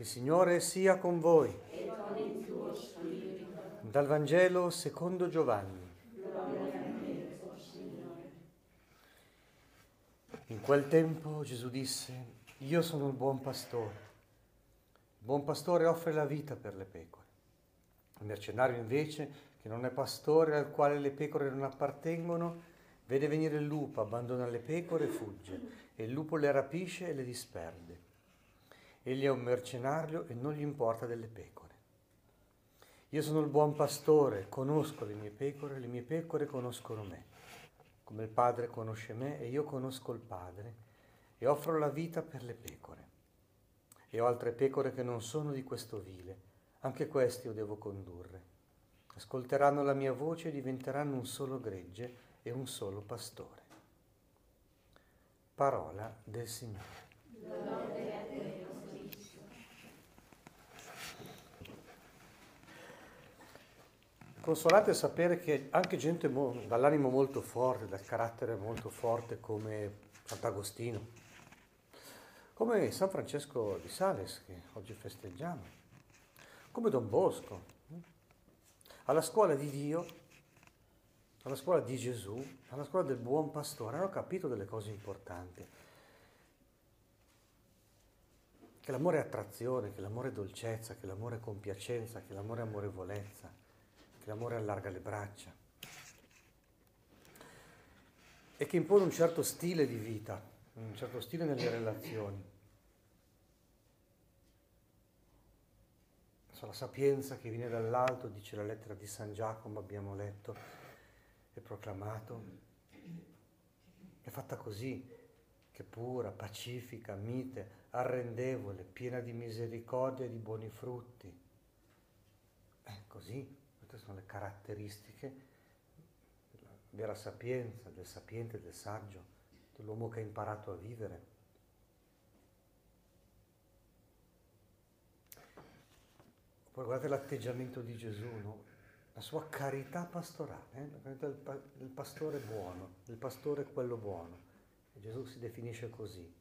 Il Signore sia con voi. Dal Vangelo secondo Giovanni. In quel tempo Gesù disse, io sono il buon pastore. Il buon pastore offre la vita per le pecore. Il mercenario invece, che non è pastore al quale le pecore non appartengono, vede venire il lupo, abbandona le pecore e fugge, e il lupo le rapisce e le disperde. Egli è un mercenario e non gli importa delle pecore. Io sono il buon pastore, conosco le mie pecore, le mie pecore conoscono me, come il Padre conosce me e io conosco il Padre e offro la vita per le pecore. E ho altre pecore che non sono di questo vile, anche questi io devo condurre. Ascolteranno la mia voce e diventeranno un solo gregge e un solo pastore. Parola del Signore. Consolate sapere che anche gente mo- dall'animo molto forte, dal carattere molto forte come Sant'Agostino, come San Francesco di Sales che oggi festeggiamo, come Don Bosco, alla scuola di Dio, alla scuola di Gesù, alla scuola del buon pastore, hanno capito delle cose importanti. Che l'amore è attrazione, che l'amore è dolcezza, che l'amore è compiacenza, che l'amore è amorevolezza che l'amore allarga le braccia e che impone un certo stile di vita, un certo stile nelle relazioni. La sapienza che viene dall'alto, dice la lettera di San Giacomo, abbiamo letto e proclamato, è fatta così, che pura, pacifica, mite, arrendevole, piena di misericordia e di buoni frutti. È così. Queste sono le caratteristiche della sapienza, del sapiente, del saggio, dell'uomo che ha imparato a vivere. Poi guardate l'atteggiamento di Gesù, no? la sua carità pastorale, eh? il pastore buono, il pastore quello buono. E Gesù si definisce così.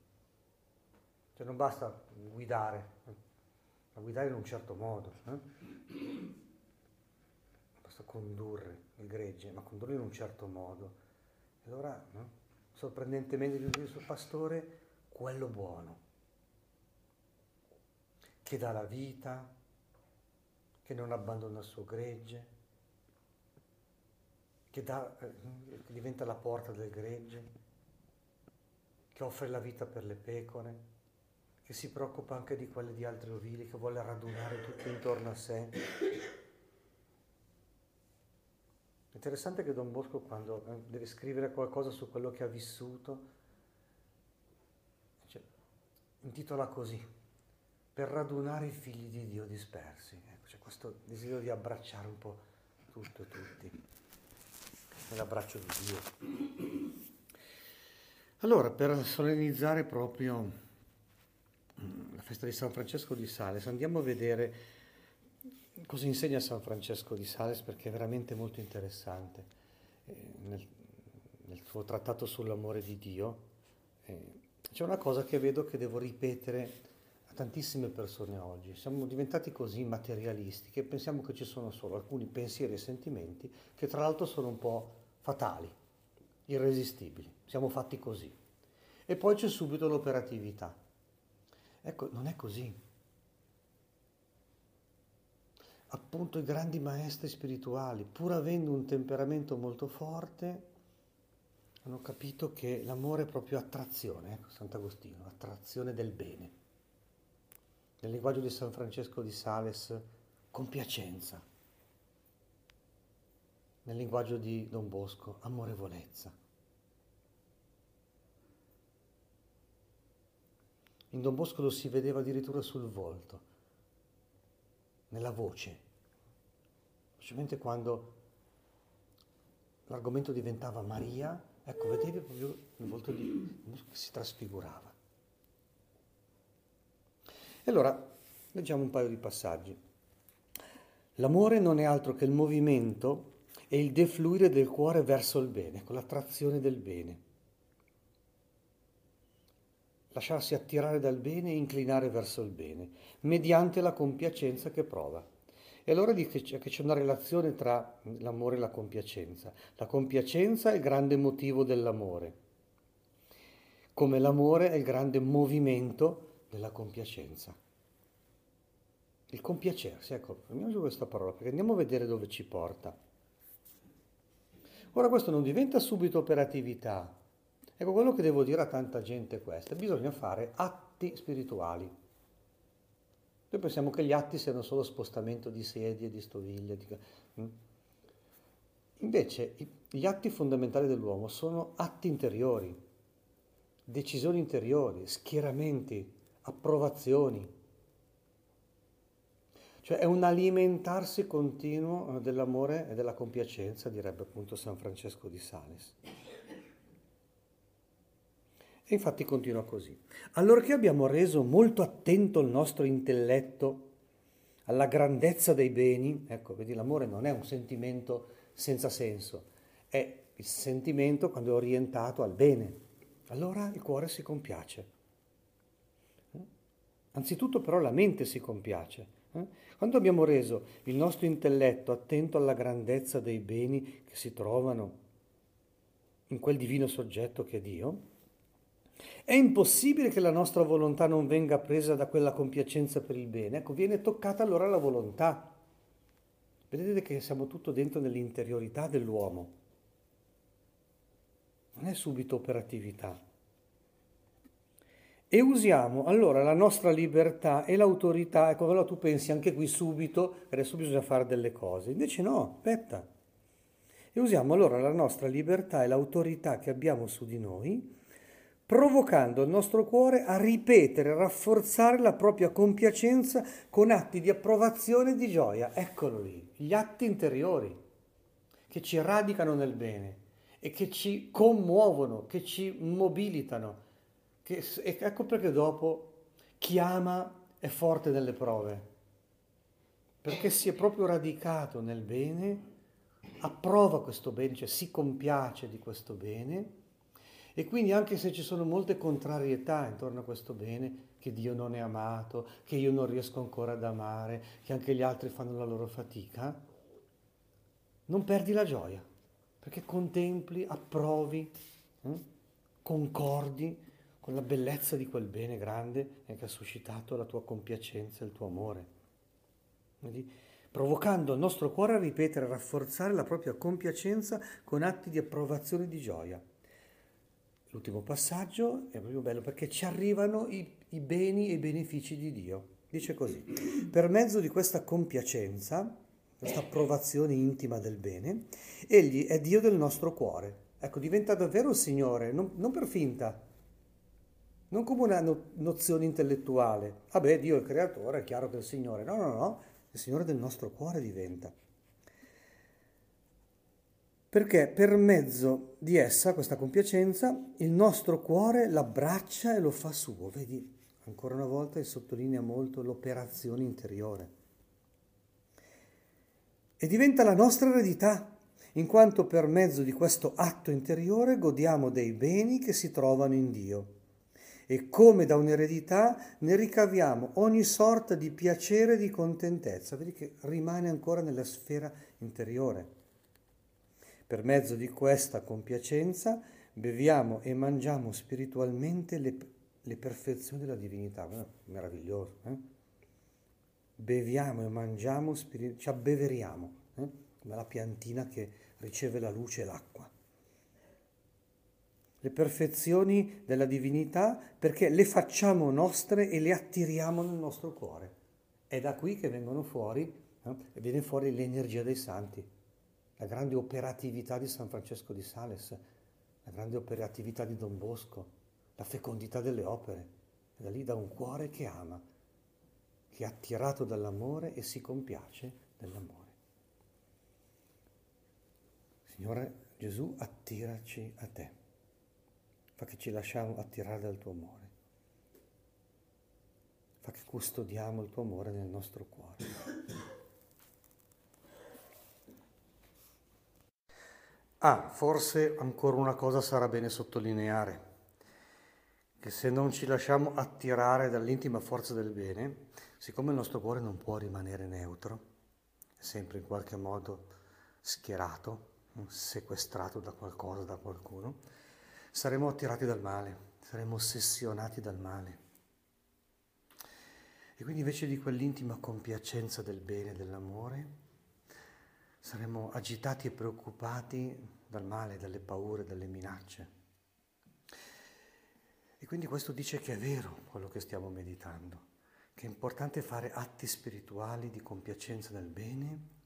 Cioè non basta guidare, ma guidare in un certo modo. Eh? Basta condurre il gregge, ma condurre in un certo modo. E allora, no? sorprendentemente, Gesù dice suo pastore, quello buono, che dà la vita, che non abbandona il suo gregge, che, dà, eh, che diventa la porta del gregge, che offre la vita per le pecore, che si preoccupa anche di quelle di altri ovili, che vuole radunare tutto intorno a sé Interessante che Don Bosco quando eh, deve scrivere qualcosa su quello che ha vissuto, cioè, intitola così, per radunare i figli di Dio dispersi. Ecco, c'è questo desiderio di abbracciare un po' tutto e tutti, nell'abbraccio di Dio. Allora, per solennizzare proprio mm, la festa di San Francesco di Sales, andiamo a vedere cosa insegna San Francesco di Sales perché è veramente molto interessante. Eh, nel, nel, suo trattato sull'amore di Dio eh, c'è una cosa che vedo che devo ripetere a tantissime persone oggi. Siamo diventati così materialisti che pensiamo che ci sono solo alcuni pensieri e sentimenti che tra l'altro sono un po' fatali, irresistibili. Siamo fatti così. E poi c'è subito l'operatività. Ecco, non è così appunto i grandi maestri spirituali, pur avendo un temperamento molto forte, hanno capito che l'amore è proprio attrazione, ecco Sant'Agostino, attrazione del bene. Nel linguaggio di San Francesco di Sales, compiacenza. Nel linguaggio di Don Bosco, amorevolezza. In Don Bosco lo si vedeva addirittura sul volto nella voce, specialmente quando l'argomento diventava Maria, ecco, vedevi proprio il volto di che si trasfigurava. E allora leggiamo un paio di passaggi. L'amore non è altro che il movimento e il defluire del cuore verso il bene, con l'attrazione del bene. Lasciarsi attirare dal bene e inclinare verso il bene, mediante la compiacenza che prova. E allora dice che c'è una relazione tra l'amore e la compiacenza. La compiacenza è il grande motivo dell'amore, come l'amore è il grande movimento della compiacenza. Il compiacersi, ecco, prendiamo giù questa parola, perché andiamo a vedere dove ci porta. Ora questo non diventa subito operatività. Ecco, quello che devo dire a tanta gente è questo, bisogna fare atti spirituali. Noi pensiamo che gli atti siano solo spostamento di sedie, di stoviglie. Di... Mm? Invece gli atti fondamentali dell'uomo sono atti interiori, decisioni interiori, schieramenti, approvazioni. Cioè è un alimentarsi continuo eh, dell'amore e della compiacenza, direbbe appunto San Francesco di Sales. E infatti continua così. Allorché abbiamo reso molto attento il nostro intelletto alla grandezza dei beni, ecco, vedi, l'amore non è un sentimento senza senso, è il sentimento quando è orientato al bene. Allora il cuore si compiace. Eh? Anzitutto però la mente si compiace. Eh? Quando abbiamo reso il nostro intelletto attento alla grandezza dei beni che si trovano in quel divino soggetto che è Dio, è impossibile che la nostra volontà non venga presa da quella compiacenza per il bene. Ecco, viene toccata allora la volontà. Vedete che siamo tutto dentro nell'interiorità dell'uomo. Non è subito operatività e usiamo allora la nostra libertà e l'autorità, ecco allora tu pensi anche qui subito, adesso bisogna fare delle cose, invece no, aspetta. E usiamo allora la nostra libertà e l'autorità che abbiamo su di noi, provocando il nostro cuore a ripetere, a rafforzare la propria compiacenza con atti di approvazione e di gioia. Eccolo lì, gli atti interiori che ci radicano nel bene e che ci commuovono, che ci mobilitano che, ecco perché dopo chi ama è forte nelle prove, perché si è proprio radicato nel bene, approva questo bene, cioè si compiace di questo bene e quindi anche se ci sono molte contrarietà intorno a questo bene, che Dio non è amato, che io non riesco ancora ad amare, che anche gli altri fanno la loro fatica, non perdi la gioia, perché contempli, approvi, eh, concordi con la bellezza di quel bene grande che ha suscitato la tua compiacenza e il tuo amore. Vedi? Provocando il nostro cuore a ripetere, a rafforzare la propria compiacenza con atti di approvazione e di gioia. L'ultimo passaggio è proprio bello perché ci arrivano i, i beni e i benefici di Dio. Dice così, per mezzo di questa compiacenza, questa approvazione intima del bene, Egli è Dio del nostro cuore. Ecco, diventa davvero il Signore, non, non per finta, non come una no- nozione intellettuale. Vabbè, Dio è il creatore, è chiaro che è il Signore. No, no, no, il Signore del nostro cuore diventa. Perché per mezzo di essa, questa compiacenza, il nostro cuore l'abbraccia e lo fa suo. Vedi, ancora una volta sottolinea molto l'operazione interiore. E diventa la nostra eredità, in quanto per mezzo di questo atto interiore godiamo dei beni che si trovano in Dio e come da un'eredità ne ricaviamo ogni sorta di piacere e di contentezza. Vedi che rimane ancora nella sfera interiore. Per mezzo di questa compiacenza beviamo e mangiamo spiritualmente le, le perfezioni della divinità. Meraviglioso. Eh? Beviamo e mangiamo, spiritu- ci abbeveriamo, eh? come la piantina che riceve la luce e l'acqua le perfezioni della divinità perché le facciamo nostre e le attiriamo nel nostro cuore. È da qui che vengono fuori, eh, viene fuori l'energia dei santi, la grande operatività di San Francesco di Sales, la grande operatività di Don Bosco, la fecondità delle opere. E da lì da un cuore che ama, che è attirato dall'amore e si compiace dell'amore. Signore Gesù, attiraci a te fa che ci lasciamo attirare dal tuo amore, fa che custodiamo il tuo amore nel nostro cuore. Ah, forse ancora una cosa sarà bene sottolineare, che se non ci lasciamo attirare dall'intima forza del bene, siccome il nostro cuore non può rimanere neutro, è sempre in qualche modo schierato, sequestrato da qualcosa, da qualcuno, saremo attirati dal male, saremo ossessionati dal male. E quindi invece di quell'intima compiacenza del bene, dell'amore, saremo agitati e preoccupati dal male, dalle paure, dalle minacce. E quindi questo dice che è vero quello che stiamo meditando, che è importante fare atti spirituali di compiacenza del bene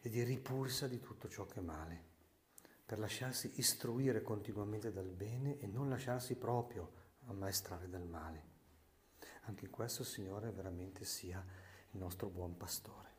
e di ripulsa di tutto ciò che è male, per lasciarsi istruire continuamente dal bene e non lasciarsi proprio ammaestrare dal male. Anche in questo, Signore, veramente sia il nostro buon pastore.